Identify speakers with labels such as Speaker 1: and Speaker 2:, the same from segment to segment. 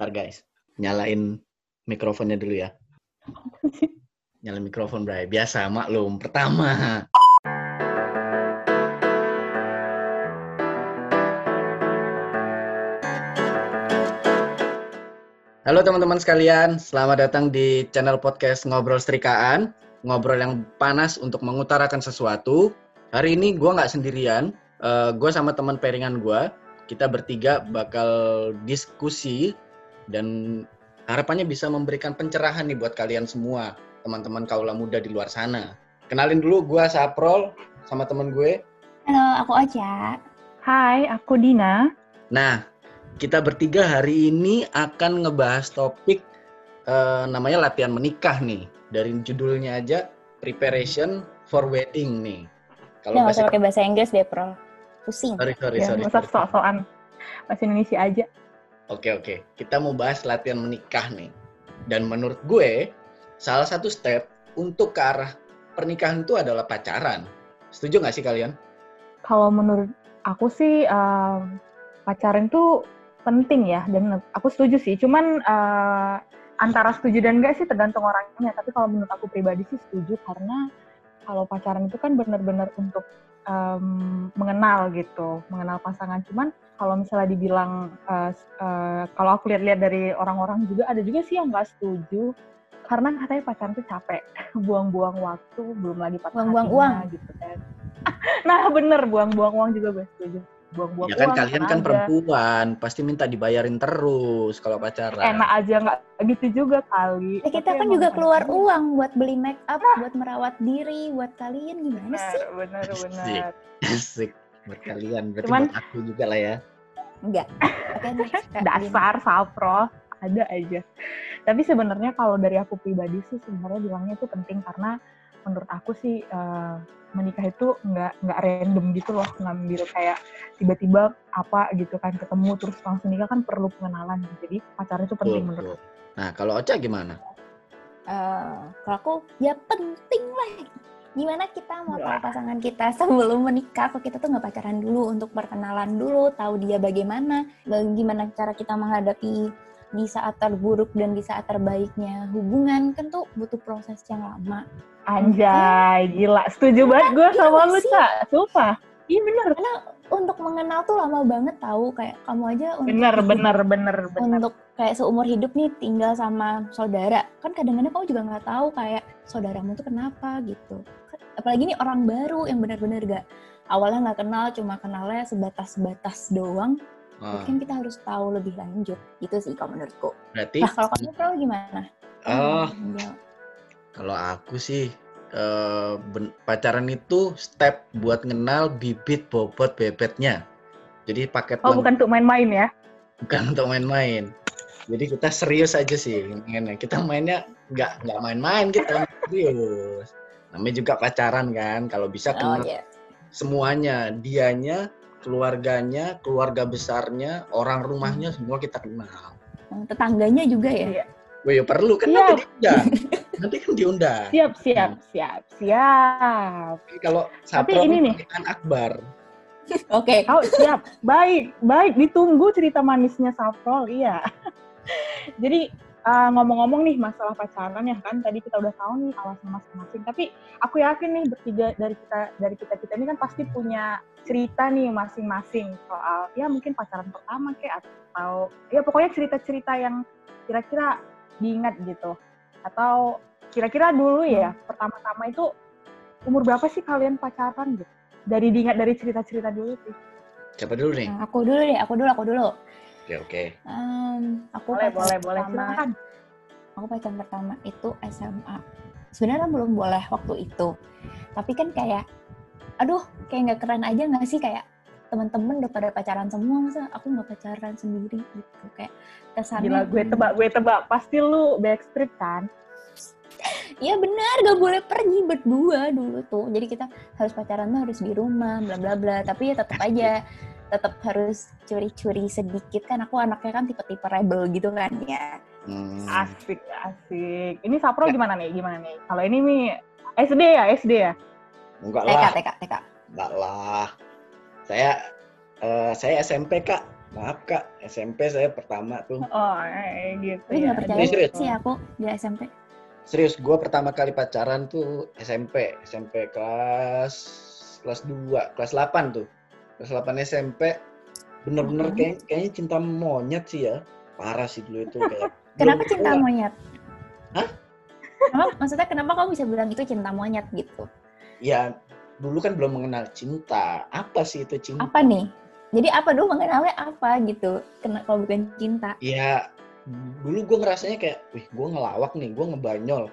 Speaker 1: Ntar guys, nyalain mikrofonnya dulu ya. Nyalain mikrofon, Bray. Biasa, maklum. Pertama. Halo teman-teman sekalian, selamat datang di channel podcast Ngobrol Setrikaan. Ngobrol yang panas untuk mengutarakan sesuatu. Hari ini gue nggak sendirian, uh, gue sama teman pairingan gue. Kita bertiga bakal diskusi dan harapannya bisa memberikan pencerahan nih buat kalian semua, teman-teman kaula muda di luar sana. Kenalin dulu gue Saprol sama temen gue.
Speaker 2: Halo, aku Ocha.
Speaker 3: Hai, aku Dina.
Speaker 1: Nah, kita bertiga hari ini akan ngebahas topik uh, namanya latihan menikah nih. Dari judulnya aja preparation for wedding nih.
Speaker 2: Kalau bahasa pakai bahasa Inggris deh, Pro. Pusing.
Speaker 1: Sorry, sorry,
Speaker 3: ya,
Speaker 1: sorry.
Speaker 3: Masa sok-sokan bahasa Indonesia aja.
Speaker 1: Oke, oke. Kita mau bahas latihan menikah nih. Dan menurut gue, salah satu step untuk ke arah pernikahan itu adalah pacaran. Setuju nggak sih kalian?
Speaker 3: Kalau menurut aku sih um, pacaran tuh penting ya dan aku setuju sih cuman uh, antara setuju dan enggak sih tergantung orangnya tapi kalau menurut aku pribadi sih setuju karena kalau pacaran itu kan benar-benar untuk um, mengenal gitu mengenal pasangan cuman kalau misalnya dibilang uh, uh, kalau aku lihat-lihat dari orang-orang juga ada juga sih yang nggak setuju. Karena katanya pacaran tuh capek buang-buang waktu belum lagi
Speaker 2: buang-buang uang.
Speaker 3: gitu kan. Nah bener buang-buang uang juga gue setuju. Buang-buang
Speaker 1: ya kan
Speaker 3: uang,
Speaker 1: kalian kan perempuan pasti minta dibayarin terus kalau pacaran.
Speaker 3: Enak aja nggak gitu juga kali.
Speaker 2: Ya, kita kan juga keluar uang buat beli make up nah. buat merawat diri buat kalian gimana bener, sih?
Speaker 3: bener bener.
Speaker 1: asik buat kalian berarti Cuman, buat aku juga lah ya.
Speaker 2: Enggak. Okay,
Speaker 3: dasar sapro ada aja. Tapi sebenarnya kalau dari aku pribadi sih sebenarnya bilangnya itu penting karena menurut aku sih uh, menikah itu nggak nggak random gitu loh ngambil kayak tiba-tiba apa gitu kan ketemu terus langsung nikah kan perlu pengenalan. Jadi pacaran itu penting betul, menurut
Speaker 1: nah kalau Ocha gimana?
Speaker 2: Uh, kalau aku ya penting lah gimana kita mau tahu pasangan kita sebelum menikah? Kok kita tuh nggak pacaran dulu? Untuk perkenalan dulu tahu dia bagaimana? Bagaimana cara kita menghadapi di saat terburuk dan di saat terbaiknya? Hubungan kan tuh butuh proses yang lama.
Speaker 3: Anjay, gila. Setuju banget gue sama lu, Cak. Sumpah. Iya bener.
Speaker 2: Karena untuk mengenal tuh lama banget tahu. Kayak kamu aja untuk
Speaker 3: bener hidup, bener bener bener.
Speaker 2: Untuk kayak seumur hidup nih tinggal sama saudara. Kan kadang-kadang kamu juga nggak tahu kayak saudaramu tuh kenapa gitu apalagi nih orang baru yang benar-benar gak awalnya nggak kenal cuma kenalnya sebatas sebatas doang Hmm. Mungkin kita harus tahu lebih lanjut. Itu sih kalau menurutku.
Speaker 1: Berarti
Speaker 2: Nah, kalau kamu tahu gimana?
Speaker 1: Oh. Hmm, kalau aku sih uh, pacaran itu step buat kenal bibit bobot bebetnya. Jadi paket
Speaker 3: Oh, bukan untuk main-main ya?
Speaker 1: Bukan untuk main-main. Jadi kita serius aja sih mainnya. Kita mainnya nggak nggak main-main kita serius. Namanya juga pacaran kan. Kalau bisa kenal oh, yeah. semuanya, dianya keluarganya, keluarga besarnya, orang rumahnya hmm. semua kita kenal.
Speaker 2: Oh, tetangganya juga ya? Iya.
Speaker 1: Wah, ya perlu kan nanti diundang. nanti kan diundang.
Speaker 3: Siap, siap, hmm. siap, siap.
Speaker 1: Kalau Tapi ini nih kan Akbar.
Speaker 2: Oke.
Speaker 3: Okay. Oh, siap. Baik, baik. Ditunggu cerita manisnya Saprol, iya. Jadi uh, ngomong-ngomong nih masalah pacaran ya kan tadi kita udah tahu nih alasan masing-masing. Tapi aku yakin nih bertiga dari kita dari kita kita ini kan pasti punya cerita nih masing-masing soal ya mungkin pacaran pertama kayak atau ya pokoknya cerita-cerita yang kira-kira diingat gitu. Atau kira-kira dulu ya pertama-tama itu umur berapa sih kalian pacaran gitu? Dari diingat dari cerita-cerita dulu sih.
Speaker 1: Siapa dulu nih?
Speaker 2: Aku dulu deh aku dulu aku dulu
Speaker 1: Oke oke.
Speaker 2: Um, aku
Speaker 3: boleh boleh boleh
Speaker 2: silakan. Aku pacaran pertama itu SMA. Sebenarnya belum boleh waktu itu. Tapi kan kayak, aduh kayak nggak keren aja nggak sih kayak teman-teman udah pada pacaran semua masa aku nggak pacaran sendiri gitu kayak
Speaker 3: kesannya Gila, gue tebak gue tebak pasti lu backstreet kan
Speaker 2: Iya benar, gak boleh pergi berdua dulu tuh. Jadi kita harus pacaran tuh harus di rumah, bla bla bla. Tapi ya tetap aja tetap harus curi-curi sedikit kan aku anaknya kan tipe-tipe rebel gitu kan ya.
Speaker 3: Hmm. Asik asik. Ini Sapro ya. gimana nih? Gimana nih? Kalau ini nih SD ya SD ya?
Speaker 1: Enggak
Speaker 2: TK,
Speaker 1: lah.
Speaker 2: TK TK.
Speaker 1: Enggak lah. Saya uh, saya SMP kak. Maaf kak, SMP saya pertama tuh.
Speaker 3: Oh, eh, gitu
Speaker 2: Tapi
Speaker 3: ya.
Speaker 2: nggak percaya sih aku di SMP.
Speaker 1: Serius, gue pertama kali pacaran tuh SMP, SMP kelas kelas 2, kelas 8 tuh. Kelas 8 SMP, bener-bener
Speaker 2: Mhm.
Speaker 1: kayak, kayaknya cinta monyet sih ya. Parah sih dulu itu kayak.
Speaker 2: Kenapa cinta
Speaker 1: tua.
Speaker 2: monyet?
Speaker 1: Hah?
Speaker 2: Kenapa, maksudnya kenapa kamu bisa bilang itu cinta monyet gitu?
Speaker 1: Ya, dulu kan belum mengenal cinta. Apa sih itu cinta?
Speaker 2: Apa nih? Jadi apa dulu mengenalnya apa gitu? Kena kalau bukan cinta.
Speaker 1: Ya, dulu gue ngerasanya kayak, wih gue ngelawak nih, gue ngebanyol.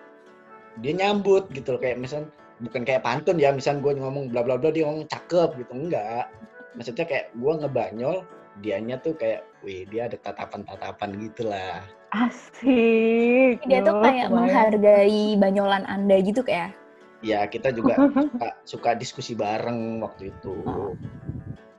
Speaker 1: Dia nyambut gitu loh, kayak misal bukan kayak pantun ya, misal gue ngomong bla bla bla dia ngomong cakep gitu, enggak. Maksudnya kayak gue ngebanyol, dianya tuh kayak, wih dia ada tatapan-tatapan gitu lah.
Speaker 3: Asik.
Speaker 2: Dia tuh kayak menghargai banyolan Anda gitu kayak.
Speaker 1: Ya kita juga suka, suka diskusi bareng waktu itu.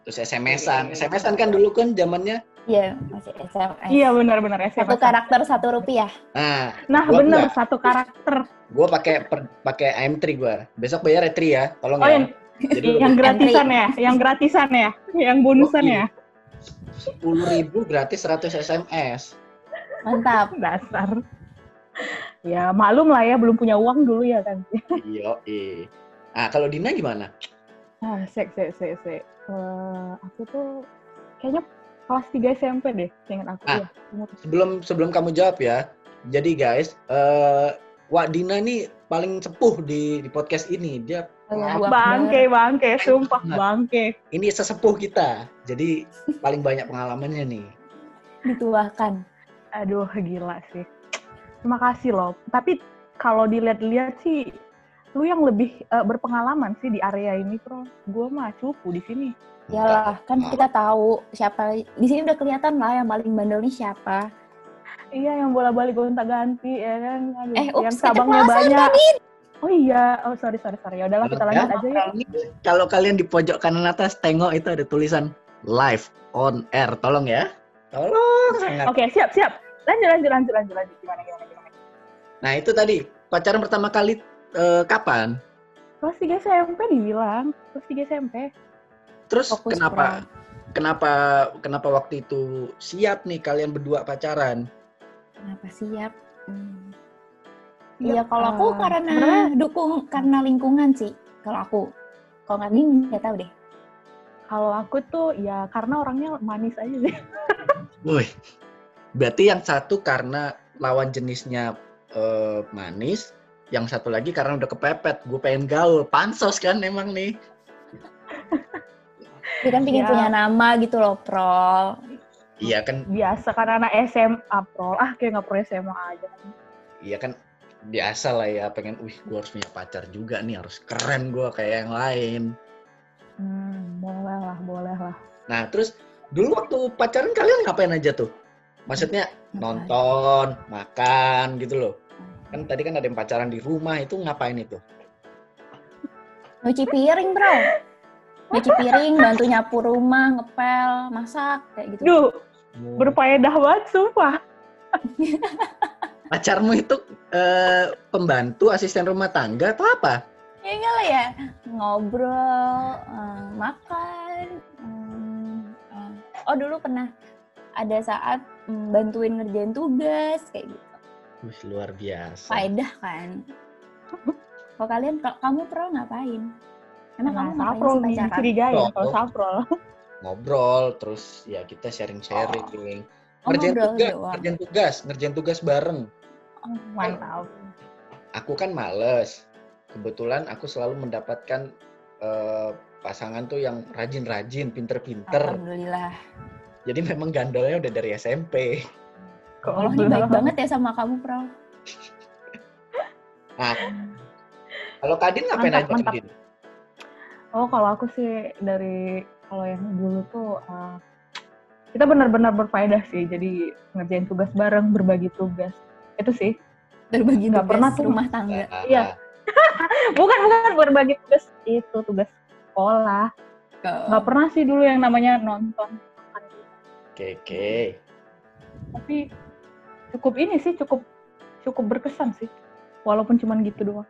Speaker 1: Terus SMS-an, SMS-an kan dulu kan zamannya.
Speaker 2: Iya, masih SMS.
Speaker 3: Iya benar-benar SMA.
Speaker 2: Satu karakter satu rupiah.
Speaker 1: Nah,
Speaker 3: Nah
Speaker 1: Gua
Speaker 3: bener
Speaker 1: enggak.
Speaker 3: satu karakter.
Speaker 1: gue pakai per- pakai AM3 gue. Besok bayar ya Tri ya, tolong
Speaker 3: Oh
Speaker 1: ya.
Speaker 3: yang
Speaker 1: Jadi
Speaker 3: yang gratisan ya, yang gratisan ya, yang bonusan
Speaker 1: Oh,
Speaker 3: ya.
Speaker 1: sepuluh ribu gratis 100 SMS.
Speaker 2: Mantap.
Speaker 3: Dasar. Ya malum lah ya, belum punya uang dulu ya kan.
Speaker 1: Iya, eh. Ah, kalau Dina gimana?
Speaker 3: Ah, sek, sek, sek, sek. Eh, aku tuh kayaknya kelas 3 SMP deh, ingat aku
Speaker 1: Ah.
Speaker 3: ya.
Speaker 1: Sebelum sebelum kamu jawab ya. Jadi guys, eh Wak Dina nih paling sepuh di di podcast ini. Dia.
Speaker 3: Bangke, bangke, sumpah
Speaker 1: Nah.
Speaker 3: bangke.
Speaker 1: ini sesepuh kita. Jadi paling banyak pengalamannya nih.
Speaker 2: Dituakan.
Speaker 3: Aduh, gila sih. Terima kasih loh. Tapi kalau dilihat-lihat sih, lu yang lebih eh, berpengalaman sih di area ini, Bro. Gue mah cupu di sini.
Speaker 2: Yalah, kan kita tahu siapa di sini udah kelihatan lah yang paling bandel nih siapa.
Speaker 3: Iya, yang bola-balik gonta-ganti, ya kan? Aduh,
Speaker 2: Eh,
Speaker 3: yang
Speaker 2: ups,
Speaker 3: cabangnya
Speaker 2: keceplosan
Speaker 3: banyak.
Speaker 2: tadi.
Speaker 3: Oh iya, oh sorry, sorry, sorry. Ya udahlah, kita lanjut
Speaker 1: kan,
Speaker 3: aja ya.
Speaker 1: kalau ini- Kalau kalian di pojok kanan atas tengok itu ada tulisan live on air. Tolong ya. Tolong sangat.
Speaker 3: Oke, siap, siap. Lanjut, lanjut, lanjut, lanjut, lanjut. Gimana, gimana, gimana?
Speaker 1: Nah, itu tadi pacaran pertama kali eh, kapan?
Speaker 3: Kelas 3 SMP dibilang. Kelas 3 SMP.
Speaker 1: Terus
Speaker 2: Fokus,
Speaker 1: kenapa kenapa kenapa waktu itu siap nih kalian berdua pacaran?
Speaker 2: Kenapa siap? Hmm. Iya, kalau aku
Speaker 3: eh,
Speaker 2: karena
Speaker 3: sebenarnya-
Speaker 2: dukung karena lingkungan sih. Kalau aku, kalau nggak Din nggak tahu deh.
Speaker 3: Kalau aku tuh ya karena orangnya manis aja sih.
Speaker 1: Wih, berarti yang satu karena lawan jenisnya eh, manis, yang satu lagi karena udah kepepet. Gue pengen gaul, pansos kan emang nih.
Speaker 2: Dia kan pingin
Speaker 3: Siap.
Speaker 2: punya nama gitu loh, Pro.
Speaker 1: Iya kan,
Speaker 3: Biasa kan anak SMA, Pro. Ah, kayak nggak pro SMA aja.
Speaker 1: iya kan biasa lah ya pengen, wih gue harus punya pacar juga nih, harus keren gue kayak yang lain.
Speaker 3: Hmm, boleh lah, boleh lah.
Speaker 1: Nah terus dulu waktu pacaran kalian ngapain aja tuh? Maksudnya nonton, makan gitu loh. Kan tadi kan ada yang pacaran di rumah itu ngapain itu?
Speaker 2: Nyuci piring, Bro. Nyuci piring, bantu nyapu rumah, ngepel, masak, kayak gitu.
Speaker 3: Duh, berfaedah banget, sumpah.
Speaker 1: Pacarmu itu eh, pembantu asisten rumah tangga atau apa?
Speaker 2: Ya enggak lah ya, ngobrol, eh, makan. hmm, eh. Oh dulu pernah ada saat mm, bantuin ngerjain tugas kayak gitu.
Speaker 1: Wih, luar biasa.
Speaker 2: Faedah kan. Kalau kalian, kalau kamu pro ngapain? Emang
Speaker 3: Nah,
Speaker 2: kamu ngapain
Speaker 3: saprol
Speaker 2: sih
Speaker 3: nih, dicurigain
Speaker 1: Oh.
Speaker 3: kalau saprol.
Speaker 1: Ngobrol, terus ya kita sharing-sharing.
Speaker 2: Oh,
Speaker 1: ngerjain
Speaker 2: ngobrol
Speaker 1: tugas,
Speaker 2: doang.
Speaker 1: ngerjain tugas, ngerjain tugas bareng.
Speaker 2: Oh,
Speaker 3: Mantap.
Speaker 1: Aku kan males. Kebetulan aku selalu mendapatkan eh, pasangan tuh yang rajin-rajin, pinter-pinter.
Speaker 2: Alhamdulillah.
Speaker 1: Jadi memang gandolnya udah dari SMP.
Speaker 2: Allah ini baik banget ya sama kamu, Pro.
Speaker 1: Nah, kalau Kadin ngapain
Speaker 3: Mantap,
Speaker 1: aja
Speaker 3: mantap.
Speaker 1: Kadin?
Speaker 3: Oh, kalau aku sih dari kalau yang dulu tuh uh, kita benar-benar berfaedah sih. Jadi ngerjain tugas bareng, berbagi tugas. Itu sih.
Speaker 2: Berbagi
Speaker 3: Nggak
Speaker 2: tugas
Speaker 3: pernah tuh.
Speaker 2: rumah tangga.
Speaker 1: Nah,
Speaker 3: Iya. Bukan bukan berbagi tugas itu tugas sekolah. Nggak pernah sih dulu yang namanya nonton.
Speaker 1: Oke, oke.
Speaker 3: Tapi cukup ini sih cukup cukup berkesan sih. Walaupun cuman gitu doang.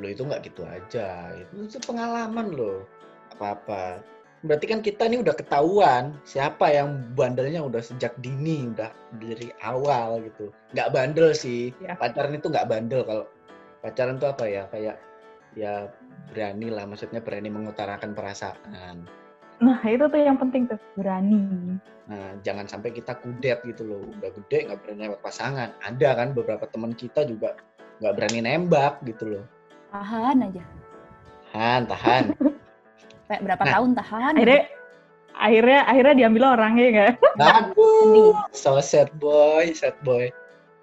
Speaker 1: Lo itu nggak gitu aja. Itu, itu pengalaman loh. Apa-apa. berarti kan kita nih udah ketahuan siapa yang bandelnya udah sejak dini, udah dari awal gitu. Nggak bandel sih.
Speaker 3: Ya.
Speaker 1: Pacaran itu nggak bandel kalau pacaran tuh apa ya? Kayak ya berani lah, maksudnya berani mengutarakan perasaan.
Speaker 3: Nah, itu tuh yang penting tuh, berani.
Speaker 1: Nah, jangan sampai kita kudet gitu loh. Udah gede nggak berani nembak pasangan. Ada kan beberapa teman kita juga nggak berani nembak gitu loh.
Speaker 2: Tahan aja.
Speaker 1: Tahan, tahan.
Speaker 2: Kayak berapa
Speaker 1: Nah.
Speaker 2: tahun tahan.
Speaker 3: Akhirnya, akhirnya, akhirnya diambil orang ya nggak?
Speaker 1: Aduh, so sad boy, sad boy.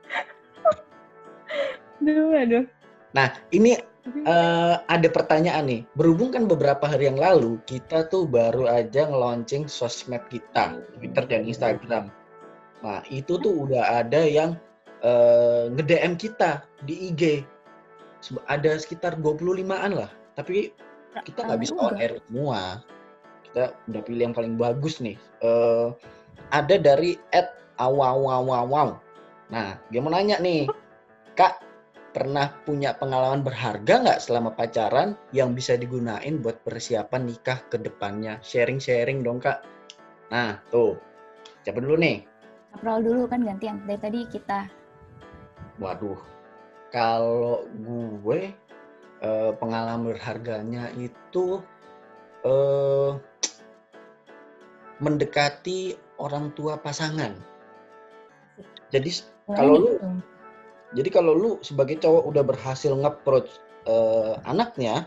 Speaker 3: Aduh, aduh.
Speaker 1: Nah, ini eh, ada pertanyaan nih. Berhubung kan beberapa hari yang lalu kita tuh baru aja nge-launching sosmed kita, Twitter dan Instagram. Nah, itu tuh udah ada yang eh, nge-DM kita di IG. Ada sekitar 25-an lah. Tapi kita nggak bisa on air semua. Kita udah pilih yang paling bagus nih. Eh, ada dari @awawawawam. Nah, dia mau nanya nih, Kak, pernah punya pengalaman berharga nggak selama pacaran yang bisa digunain buat persiapan nikah ke depannya? Sharing-sharing dong, Kak. Nah, tuh. Siapa dulu nih?
Speaker 2: April dulu kan gantian. Dari tadi kita
Speaker 1: Waduh. Kalau gue eh, pengalaman berharganya itu eh mendekati orang tua pasangan. Jadi kalau lu. Jadi kalau lu sebagai cowok udah berhasil nge-approach eh, anaknya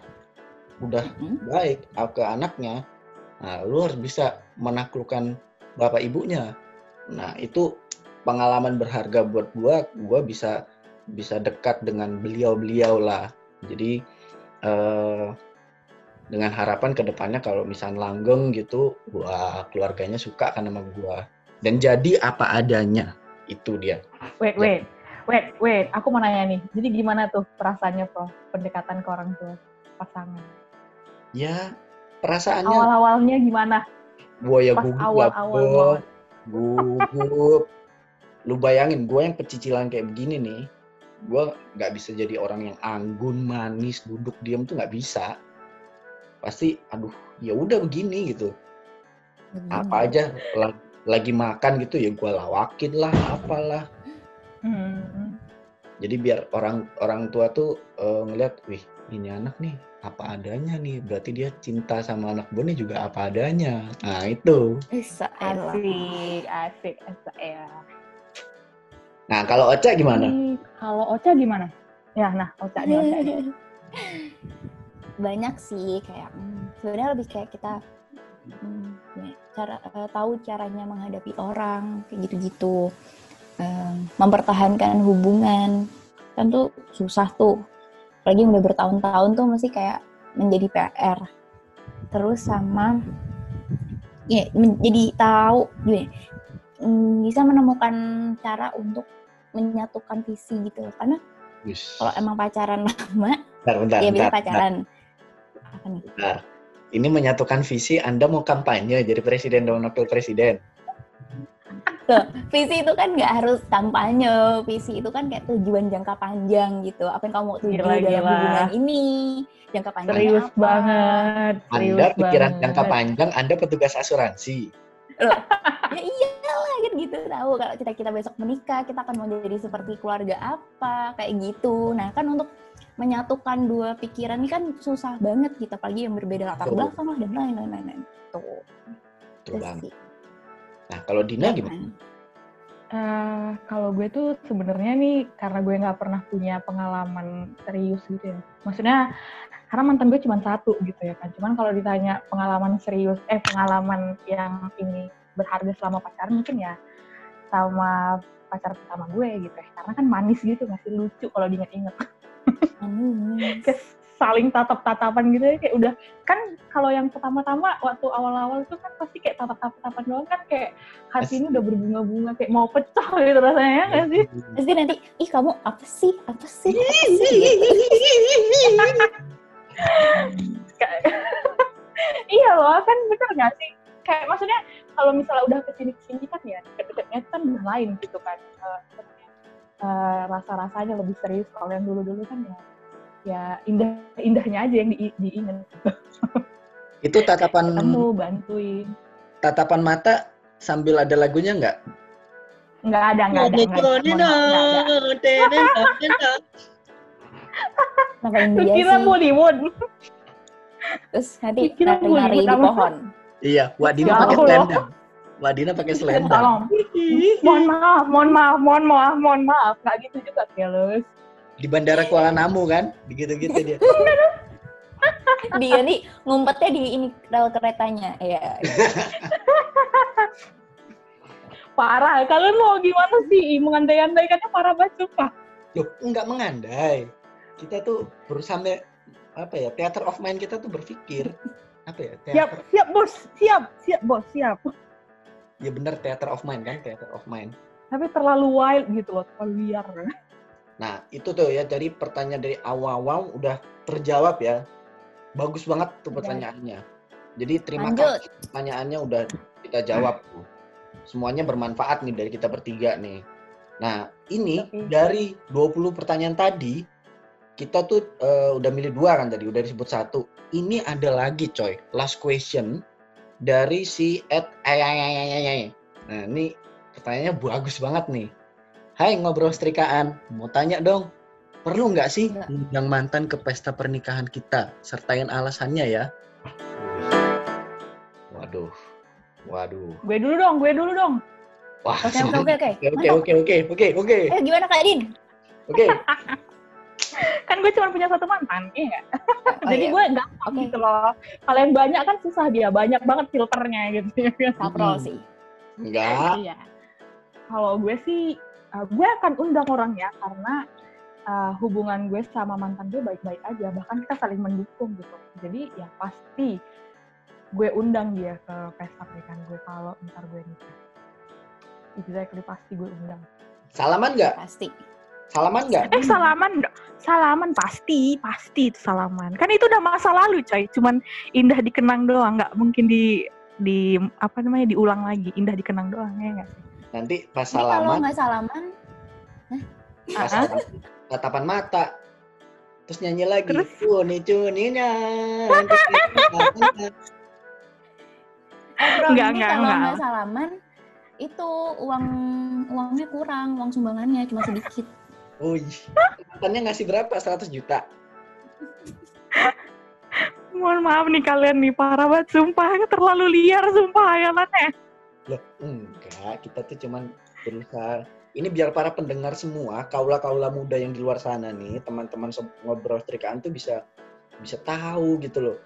Speaker 1: udah
Speaker 2: Mm-mm.
Speaker 1: baik uh, ke anaknya, nah lu harus bisa menaklukkan bapak ibunya. Nah itu pengalaman berharga buat gua, gua bisa bisa dekat dengan beliau-beliau lah. Jadi eh, dengan harapan ke depannya kalau misal langgeng gitu, wah keluarganya suka kan sama gua dan jadi apa adanya itu dia.
Speaker 3: Wait, wait. Wait, wait. Aku mau nanya nih. Jadi gimana tuh perasaannya, Prof? Pendekatan ke orang tua pasangan.
Speaker 1: Ya perasaannya
Speaker 3: Awal-awalnya gimana?
Speaker 1: gua ya
Speaker 3: Pas
Speaker 1: gugup,
Speaker 3: awal-awal banget.
Speaker 1: gugup. Lu bayangin gue yang pecicilan kayak begini nih, gue nggak bisa jadi orang yang anggun, manis, duduk diam tuh nggak bisa. Pasti, aduh, ya udah begini gitu.
Speaker 2: begini.
Speaker 1: Apa aja la- lagi makan gitu ya gue lawakin lah, apalah.
Speaker 3: Hmm.
Speaker 1: Jadi biar orang orang tua tuh eh, ngeliat, wih ini anak nih apa adanya nih, berarti dia cinta sama anak gue nih juga apa adanya. Nah itu.
Speaker 2: Bisa.
Speaker 3: Asik, asik, asik ya.
Speaker 1: Nah kalau Ocha gimana?
Speaker 3: Kalau Ocha gimana? Ya, nah, Ocha nih, Ocha nih.
Speaker 2: banyak sih kayak hmm, sebenarnya lebih kayak kita hmm, ya, cara eh, tahu caranya menghadapi orang kayak gitu-gitu Em, mempertahankan hubungan. Kan tuh susah tuh. Apalagi udah bertahun-tahun tuh mesti kayak menjadi PR terus sama ya menjadi tahu gini hmm, bisa menemukan cara untuk menyatukan visi gitu karena
Speaker 1: Wis.
Speaker 2: kalau emang pacaran lama
Speaker 1: Bentar, bentar,
Speaker 2: ya bisa
Speaker 1: bentar,
Speaker 2: pacaran. Apa nih?
Speaker 1: Bentar. Ini menyatukan visi Anda mau kampanye jadi presiden dan wakil presiden.
Speaker 2: Tuh, visi itu kan nggak harus kampanye visi itu kan kayak tujuan jangka panjang gitu apa yang kamu mau tuju
Speaker 3: Gila,
Speaker 2: dalam
Speaker 3: gila.
Speaker 2: hubungan ini jangka panjangnya
Speaker 3: Serius
Speaker 2: apa
Speaker 3: banget. Serius
Speaker 1: Anda pikiran
Speaker 3: banget.
Speaker 1: jangka panjang, Anda petugas asuransi.
Speaker 2: ya iyalah kan gitu tahu kalau kita kita besok menikah kita akan mau jadi seperti keluarga apa kayak gitu nah kan untuk menyatukan dua pikiran ini kan susah banget gitu apalagi yang berbeda latar belakang lah dan lain-lain lain tuh sih.
Speaker 1: Nah, kalau Dina gimana?
Speaker 3: Eh, kalau gue tuh sebenarnya nih karena gue nggak pernah punya pengalaman serius gitu ya. Maksudnya karena mantan gue cuma satu gitu ya kan. Cuman kalau ditanya pengalaman serius, eh pengalaman yang ini berharga selama pacaran mungkin ya sama pacar pertama gue gitu ya. Karena kan manis gitu masih lucu kalau diinget-inget.
Speaker 2: Manis.
Speaker 3: Kayak saling tatap-tatapan gitu ya kayak udah kan kalau yang pertama-tama waktu awal-awal itu kan pasti kayak tatap-tatapan doang kan kayak hati ini udah berbunga-bunga kayak mau pecah gitu rasanya ya nggak sih?
Speaker 2: Terus dia nanti, ih kamu apa sih? Apa sih? Apa sih? Gitu.
Speaker 3: Kayak- iya loh kan bener nggak sih kayak maksudnya kalau misalnya udah ke sini ke sini kan ya deket-deketnya kan udah lain gitu kan eh, rasa-rasanya lebih serius kalau yang dulu-dulu kan ya ya indah indahnya aja yang di, diingat
Speaker 1: Itu tatapan
Speaker 3: ketemu bantuin
Speaker 1: tatapan mata sambil ada lagunya nggak?
Speaker 3: nggak ada nggak ada nggak ada. Nggak ada. Kira
Speaker 2: sih?
Speaker 3: Bollywood
Speaker 2: Terus nanti
Speaker 3: Kira
Speaker 2: nari-nari di pohon.
Speaker 1: Iya, Wadina pakai selendang. Wadina pakai selendang.
Speaker 3: tolong mohon maaf mohon maaf mohon maaf mohon maaf nggak gitu juga Kelus
Speaker 1: Di Bandara Kuala Namu kan? Begitu-gitu dia.
Speaker 2: Dia nih ngumpetnya di ini rel keretanya. Iya.
Speaker 3: parah kalian mau gimana sih mengandai-andaikannya parah banget sumpah
Speaker 1: Loh, enggak mengandai. Kita tuh berusaha apa ya? Theater of mind kita tuh berpikir apa ya?
Speaker 3: siap
Speaker 1: Theater,
Speaker 3: siap bos siap siap bos siap
Speaker 1: ya bener theater of mind kan? Theater of mind.
Speaker 3: tapi terlalu wild gitu loh terlalu liar
Speaker 1: Nah, itu tuh ya dari pertanyaan dari awal-awal udah terjawab ya. Bagus banget tuh
Speaker 3: Iya.
Speaker 1: pertanyaannya. Jadi terima
Speaker 2: Lanjut.
Speaker 1: kasih pertanyaannya udah kita jawab tuh. Semuanya bermanfaat nih dari kita bertiga nih. Nah, ini dari 20 pertanyaan tadi kita tuh eh, udah milih dua kan tadi, udah disebut satu. Ini ada lagi coy, last question dari si Ed Ayayayayayay. Nah, ini pertanyaannya bagus banget nih. Hai ngobrol setrikaan, mau tanya dong, perlu nggak sih undang mantan ke pesta pernikahan kita? Sertain alasannya ya. Waduh, waduh.
Speaker 3: gue dulu dong gue dulu dong
Speaker 1: Wah,
Speaker 2: Oke oke oke oke.
Speaker 1: oke oke
Speaker 2: Eh gimana Kak Din?
Speaker 1: oke.
Speaker 3: kan gue cuma punya satu mantan iya nggak?
Speaker 2: Oh,
Speaker 3: jadi
Speaker 2: iya.
Speaker 3: gue gampang
Speaker 2: Oke.
Speaker 3: gitu loh kalau yang banyak kan susah dia banyak banget filternya gitu
Speaker 2: Saprol
Speaker 1: Hmm.
Speaker 2: sih.
Speaker 1: Enggak.
Speaker 3: Iya. Kalau gue sih, uh, gue akan undang orangnya karena uh, hubungan gue sama mantan gue baik-baik aja, bahkan kita saling mendukung gitu. Jadi ya pasti gue undang dia ke pesta pernikahan gue kalau ntar gue nikah. Exactly pasti gue undang.
Speaker 1: Salaman nggak?
Speaker 2: Pasti.
Speaker 1: Salaman nggak?
Speaker 3: Eh salaman, salaman pasti, pasti itu salaman. Kan itu udah masa lalu coy, cuman indah dikenang doang, nggak mungkin di di apa namanya diulang lagi, indah dikenang doang ya nggak sih?
Speaker 1: Nanti pas
Speaker 2: kalau
Speaker 1: salaman,
Speaker 2: nggak salaman,
Speaker 1: pas salaman, tatapan mata. Terus nyanyi lagi.
Speaker 3: Terus?
Speaker 1: Cuni cuninya.
Speaker 3: Nggak, nggak,
Speaker 2: kalau
Speaker 3: nggak.
Speaker 2: nggak salaman, itu uang uangnya kurang, uang sumbangannya cuma sedikit.
Speaker 1: Wih, mantannya ngasih berapa? 100 juta.
Speaker 3: Mohon maaf nih kalian nih, parah banget, sumpah. Terlalu liar, sumpah, hayalannya.
Speaker 1: Loh, enggak. Kita tuh cuman berusaha. Ini biar para pendengar semua, kaula-kaula muda yang di luar sana nih, teman-teman ngobrol setrikaan tuh bisa bisa tahu gitu loh.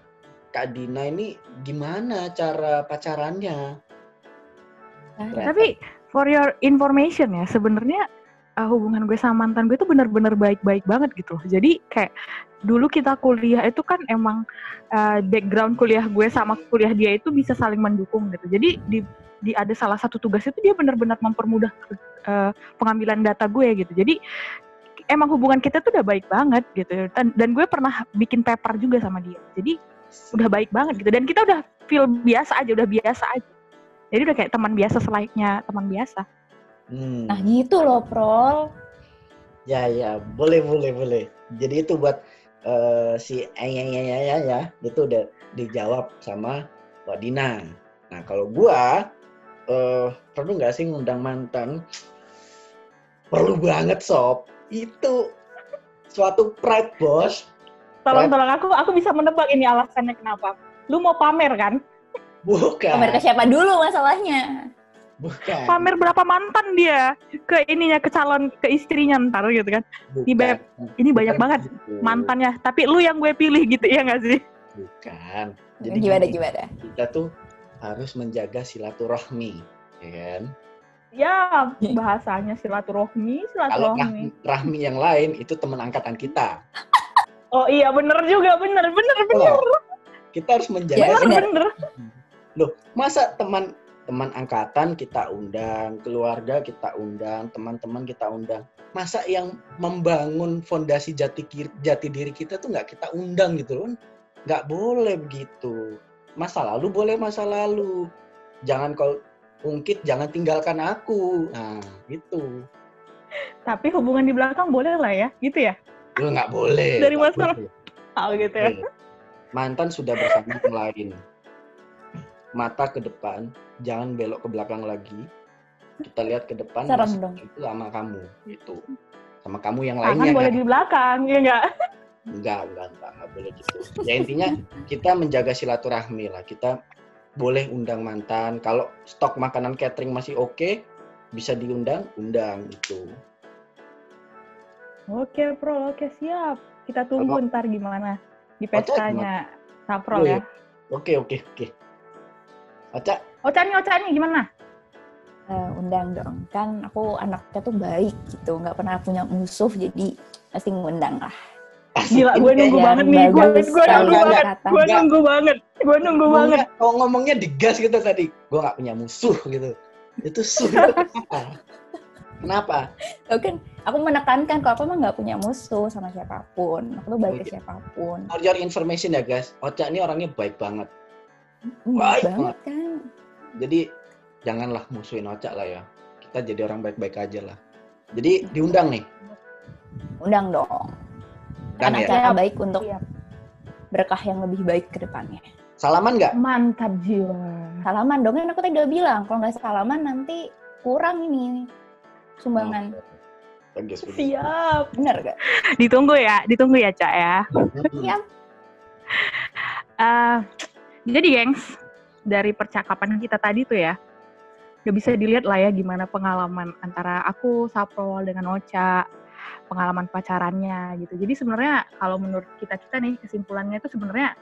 Speaker 1: Kak Dina ini gimana cara pacarannya?
Speaker 2: Nah,
Speaker 3: Tapi, for your information ya, sebenarnya uh, hubungan gue sama mantan gue tuh bener-bener baik-baik banget gitu loh. Jadi kayak dulu kita kuliah itu kan emang uh, background kuliah gue sama kuliah dia itu bisa saling mendukung gitu. Jadi di di ada salah satu tugas itu dia benar-benar mempermudah uh, pengambilan data gue gitu. Jadi emang hubungan kita tuh udah baik banget gitu. Dan, dan gue pernah bikin paper juga sama dia. Jadi udah baik banget gitu. Dan kita udah feel biasa aja, udah biasa aja. Jadi udah kayak teman biasa selayaknya teman biasa.
Speaker 1: Hmm.
Speaker 2: Nah gitu loh, Prol.
Speaker 1: Ya ya, boleh boleh boleh. Jadi itu buat eh, si ya ya ya ya itu udah dijawab sama Mbak Dina. Nah kalau gua eh, perlu nggak sih ngundang mantan? Perlu banget sob. Itu suatu pride bos.
Speaker 3: Tolong tolong aku aku bisa menebak ini alasannya kenapa. Lu mau pamer kan?
Speaker 1: Bukan.
Speaker 2: Pamer ke siapa dulu masalahnya?
Speaker 1: Bukan.
Speaker 3: Pamer berapa mantan dia ke ininya ke calon ke istrinya ntar gitu kan.
Speaker 1: Bukan.
Speaker 3: Ini Beb, ini banyak
Speaker 1: Bukan
Speaker 3: banget
Speaker 1: gitu.
Speaker 3: mantannya. Tapi lu yang gue pilih gitu ya nggak sih?
Speaker 1: Bukan.
Speaker 2: gimana
Speaker 1: gini,
Speaker 2: gimana?
Speaker 1: Kita tuh harus menjaga silaturahmi, ya kan?
Speaker 3: Ya bahasanya silaturahmi,
Speaker 1: Kalau
Speaker 3: silaturahmi.
Speaker 1: rahmi, rahmi yang lain itu teman angkatan kita.
Speaker 3: Oh iya bener juga bener bener bener
Speaker 1: Oh, kita harus menjaga
Speaker 2: Ya,
Speaker 3: bener
Speaker 2: bener.
Speaker 1: Loh, masa teman teman angkatan kita undang, keluarga kita undang, teman-teman kita undang. Masa yang membangun fondasi jati jati diri kita tuh nggak kita undang gitu loh. Nggak boleh begitu. Masa lalu boleh masa lalu. Jangan kau ungkit, jangan tinggalkan aku. Nah, gitu.
Speaker 3: Tapi hubungan di belakang boleh lah ya, gitu ya?
Speaker 1: Lu nggak boleh.
Speaker 3: Dari masalah-
Speaker 1: boleh.
Speaker 3: Oh gitu ya.
Speaker 1: Mantan sudah bersama yang lain. Mata ke depan, jangan belok ke belakang lagi. Kita lihat ke depan,
Speaker 2: Serem
Speaker 1: masih
Speaker 2: dong.
Speaker 1: itu sama kamu, itu. Sama kamu yang
Speaker 3: Tangan
Speaker 1: lainnya
Speaker 3: boleh
Speaker 1: kan?
Speaker 3: di belakang, ya enggak?
Speaker 1: Enggak, enggak, enggak, enggak boleh gitu. Ya intinya kita menjaga silaturahmi lah. Kita boleh undang mantan. Kalau stok makanan catering masih oke, bisa diundang, undang gitu.
Speaker 3: Oke, Pro, oke siap. Kita tunggu
Speaker 1: Kalau-
Speaker 3: ntar gimana di PSK-nya Saprol
Speaker 1: Oh,
Speaker 3: ya.
Speaker 1: iya. Oke, oke, oke. Oca,
Speaker 3: Oca nih, Oca nih gimana?
Speaker 2: Eh, undang dong. Kan aku anaknya tuh baik gitu, nggak pernah punya musuh, jadi pasti ngundang lah.
Speaker 3: Gila, gue nunggu banget nih. Gue nunggu banget. Gue nunggu banget. Gue nunggu banget.
Speaker 1: ngomongnya, kalau ngomongnya digas gitu tadi. Gue nggak punya musuh gitu. Itu sudah. Kenapa?
Speaker 2: Tuh kan, aku menekankan kalau aku emang nggak punya musuh sama siapa pun. Aku tuh baik ke
Speaker 1: Oke.
Speaker 2: siapa pun.
Speaker 1: For your information ya guys, Oca ini orangnya baik banget. Baik
Speaker 2: banget kan.
Speaker 1: Jadi janganlah musuhin Oca lah ya. Kita jadi orang baik-baik aja lah. Jadi diundang nih.
Speaker 2: Undang dong.
Speaker 1: Undang
Speaker 2: Kan
Speaker 1: ya.
Speaker 2: acara baik untuk
Speaker 3: Siap.
Speaker 2: berkah yang lebih baik ke depannya.
Speaker 1: Salaman nggak?
Speaker 3: Mantap jiwa.
Speaker 2: Salaman dong, kan aku tadi udah bilang. Kalau nggak salaman nanti kurang ini sumbangan.
Speaker 1: Bagus.
Speaker 3: Siap.
Speaker 2: Bener gak?
Speaker 3: Ditunggu ya, ditunggu ya, Cak ya.
Speaker 2: Siap.
Speaker 3: Eh, jadi gengs, dari percakapan kita tadi tuh ya, udah bisa dilihat lah ya gimana pengalaman antara aku, Saprol, dengan Ocha, pengalaman pacarannya gitu. Jadi sebenarnya kalau menurut kita-kita nih, kesimpulannya itu sebenarnya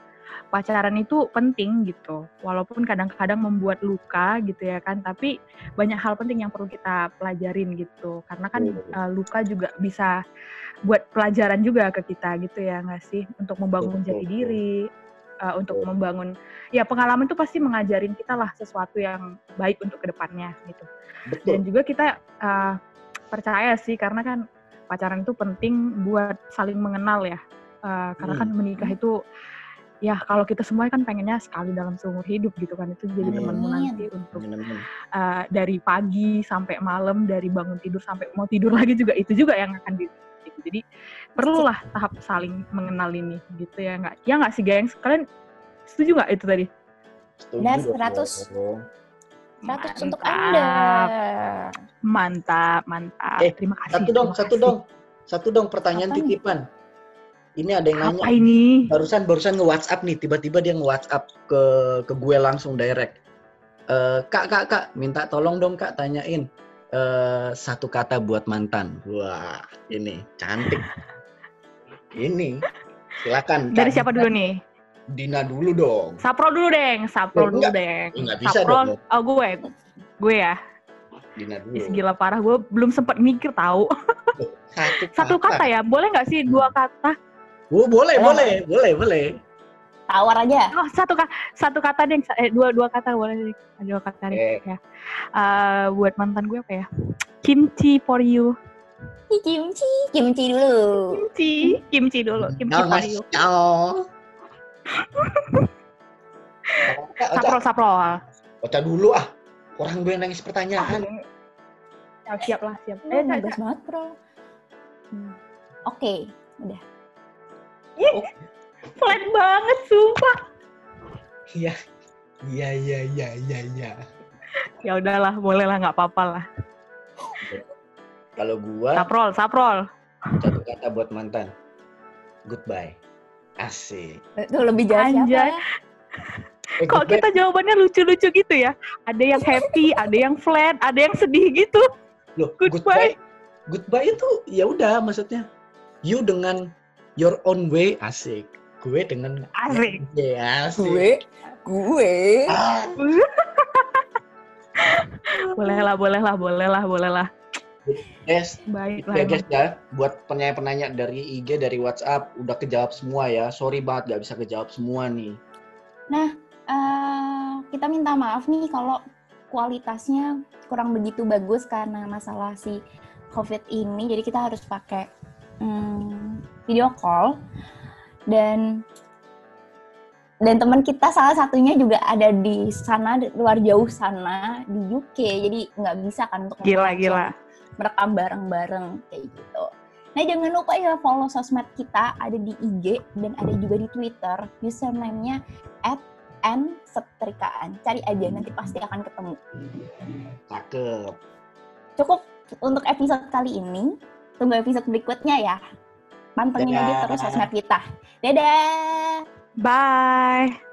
Speaker 3: pacaran itu penting gitu. Walaupun kadang-kadang membuat luka gitu ya kan, tapi banyak hal penting yang perlu kita pelajarin gitu. Karena kan eh, luka juga bisa buat pelajaran juga ke kita gitu ya nggak sih? Untuk membangun jati diri, uh, untuk membangun ya pengalaman itu pasti mengajarin kita lah sesuatu yang baik untuk ke depannya gitu dan
Speaker 1: Betul.
Speaker 3: juga kita uh, percaya sih karena kan pacaran itu penting buat saling mengenal ya Uh, karena kan
Speaker 1: Hmm.
Speaker 3: menikah itu ya kalau kita semua kan pengennya sekali dalam seumur hidup gitu kan itu jadi temanmu nanti untuk
Speaker 1: Amin.
Speaker 3: uh, dari pagi sampai malam dari bangun tidur sampai mau tidur lagi juga itu juga yang akan di gitu. jadi perlulah tahap saling mengenal ini gitu ya nggak ya nggak sih gengs kalian setuju nggak itu tadi
Speaker 1: dong.
Speaker 2: 100. 100 untuk. Anda.
Speaker 3: Mantap mantap
Speaker 1: Eh,
Speaker 3: terima kasih
Speaker 1: Satu dong, satu
Speaker 3: kasih.
Speaker 1: dong. Satu dong pertanyaan
Speaker 2: Apa
Speaker 1: titipan. Ini ada yang
Speaker 3: apa
Speaker 1: nanya.
Speaker 3: ini
Speaker 1: Barusan barusan nge-WhatsApp nih, tiba-tiba dia nge-WhatsApp ke ke gue langsung direct. Eh, kak, kak, kak, minta tolong dong kak tanyain eh, satu kata buat mantan. Wah, ini cantik. Ini, silakan.
Speaker 3: dari
Speaker 1: Kak
Speaker 3: siapa dulu nih
Speaker 1: Dina dulu dong.
Speaker 3: Saprol dulu deng Saprol
Speaker 1: Eh,
Speaker 3: dulu
Speaker 1: enggak.
Speaker 3: deng
Speaker 1: Enggak bisa
Speaker 3: Saprol
Speaker 1: dong.
Speaker 3: oh gue gue ya
Speaker 1: Dina dulu.
Speaker 3: Ih, gila parah gue belum sempat mikir tahu
Speaker 1: Satu,
Speaker 3: satu kata ya boleh nggak sih dua kata
Speaker 1: Oh, boleh,
Speaker 2: Oh.
Speaker 1: boleh, boleh, boleh.
Speaker 2: Tawar aja.
Speaker 3: oh satu kata satu kata deh eh, dua dua kata boleh deh dua kata deh
Speaker 1: Eh.
Speaker 3: ya Eh, buat mantan gue apa ya kimchi for you
Speaker 2: Kimchi, kimchi dulu.
Speaker 3: kimchi kimchi dulu kimchi for you.
Speaker 1: Oca,
Speaker 3: saprol saprol
Speaker 1: Oca dulu ah. Orang gue yang nangis pertanyaan.
Speaker 3: siap siap lah siap
Speaker 2: Oh,
Speaker 3: eh,
Speaker 2: bagus banget, bro. Hmm. Oke, udah.
Speaker 3: flat banget sumpah
Speaker 1: Iya. Iya, iya, iya, iya, iya.
Speaker 3: ya udahlah boleh lah nggak apa-apa lah
Speaker 1: Kalau gua
Speaker 3: saprol saprol
Speaker 1: satu kata buat mantan. Goodbye. Asik.
Speaker 2: Itu lebih jelas siapa ya?
Speaker 1: Eh,
Speaker 3: Kok
Speaker 1: goodbye-
Speaker 3: kita jawabannya lucu-lucu gitu ya? Ada yang happy, ada yang flat, ada yang sedih gitu.
Speaker 1: Loh,
Speaker 3: goodbye?
Speaker 1: goodbye. Goodbye itu ya udah maksudnya. You dengan your own way asik. Gue dengan
Speaker 3: Asik.
Speaker 1: Ya, asik.
Speaker 2: Gue, gue.
Speaker 1: Ah,
Speaker 3: Boleh lah, boleh lah, boleh lah, boleh lah.
Speaker 1: guys,
Speaker 3: Baik
Speaker 1: itu
Speaker 3: lah.
Speaker 1: ya guys ya. Buat penanya-penanya dari IG, dari WhatsApp, udah kejawab semua ya. Sorry banget gak bisa kejawab semua nih.
Speaker 2: Eh, kita minta maaf nih kalau kualitasnya kurang begitu bagus karena masalah si COVID ini. Jadi kita harus pakai hmm, video call dan dan teman kita salah satunya juga ada di sana luar jauh sana di UK. Jadi nggak bisa kan untuk
Speaker 3: Gila, gila.
Speaker 2: merekam bareng-bareng kayak gitu. Nah jangan lupa ya follow sosmed kita ada di IG dan ada juga di Twitter. Username-nya at setrikaan. Cari aja nanti pasti akan ketemu.
Speaker 1: Cakep.
Speaker 2: Cukup untuk episode kali ini. Tunggu episode berikutnya ya. Pantengin aja
Speaker 1: Dadah.
Speaker 2: terus sosmed kita. Dadah!
Speaker 3: Bye.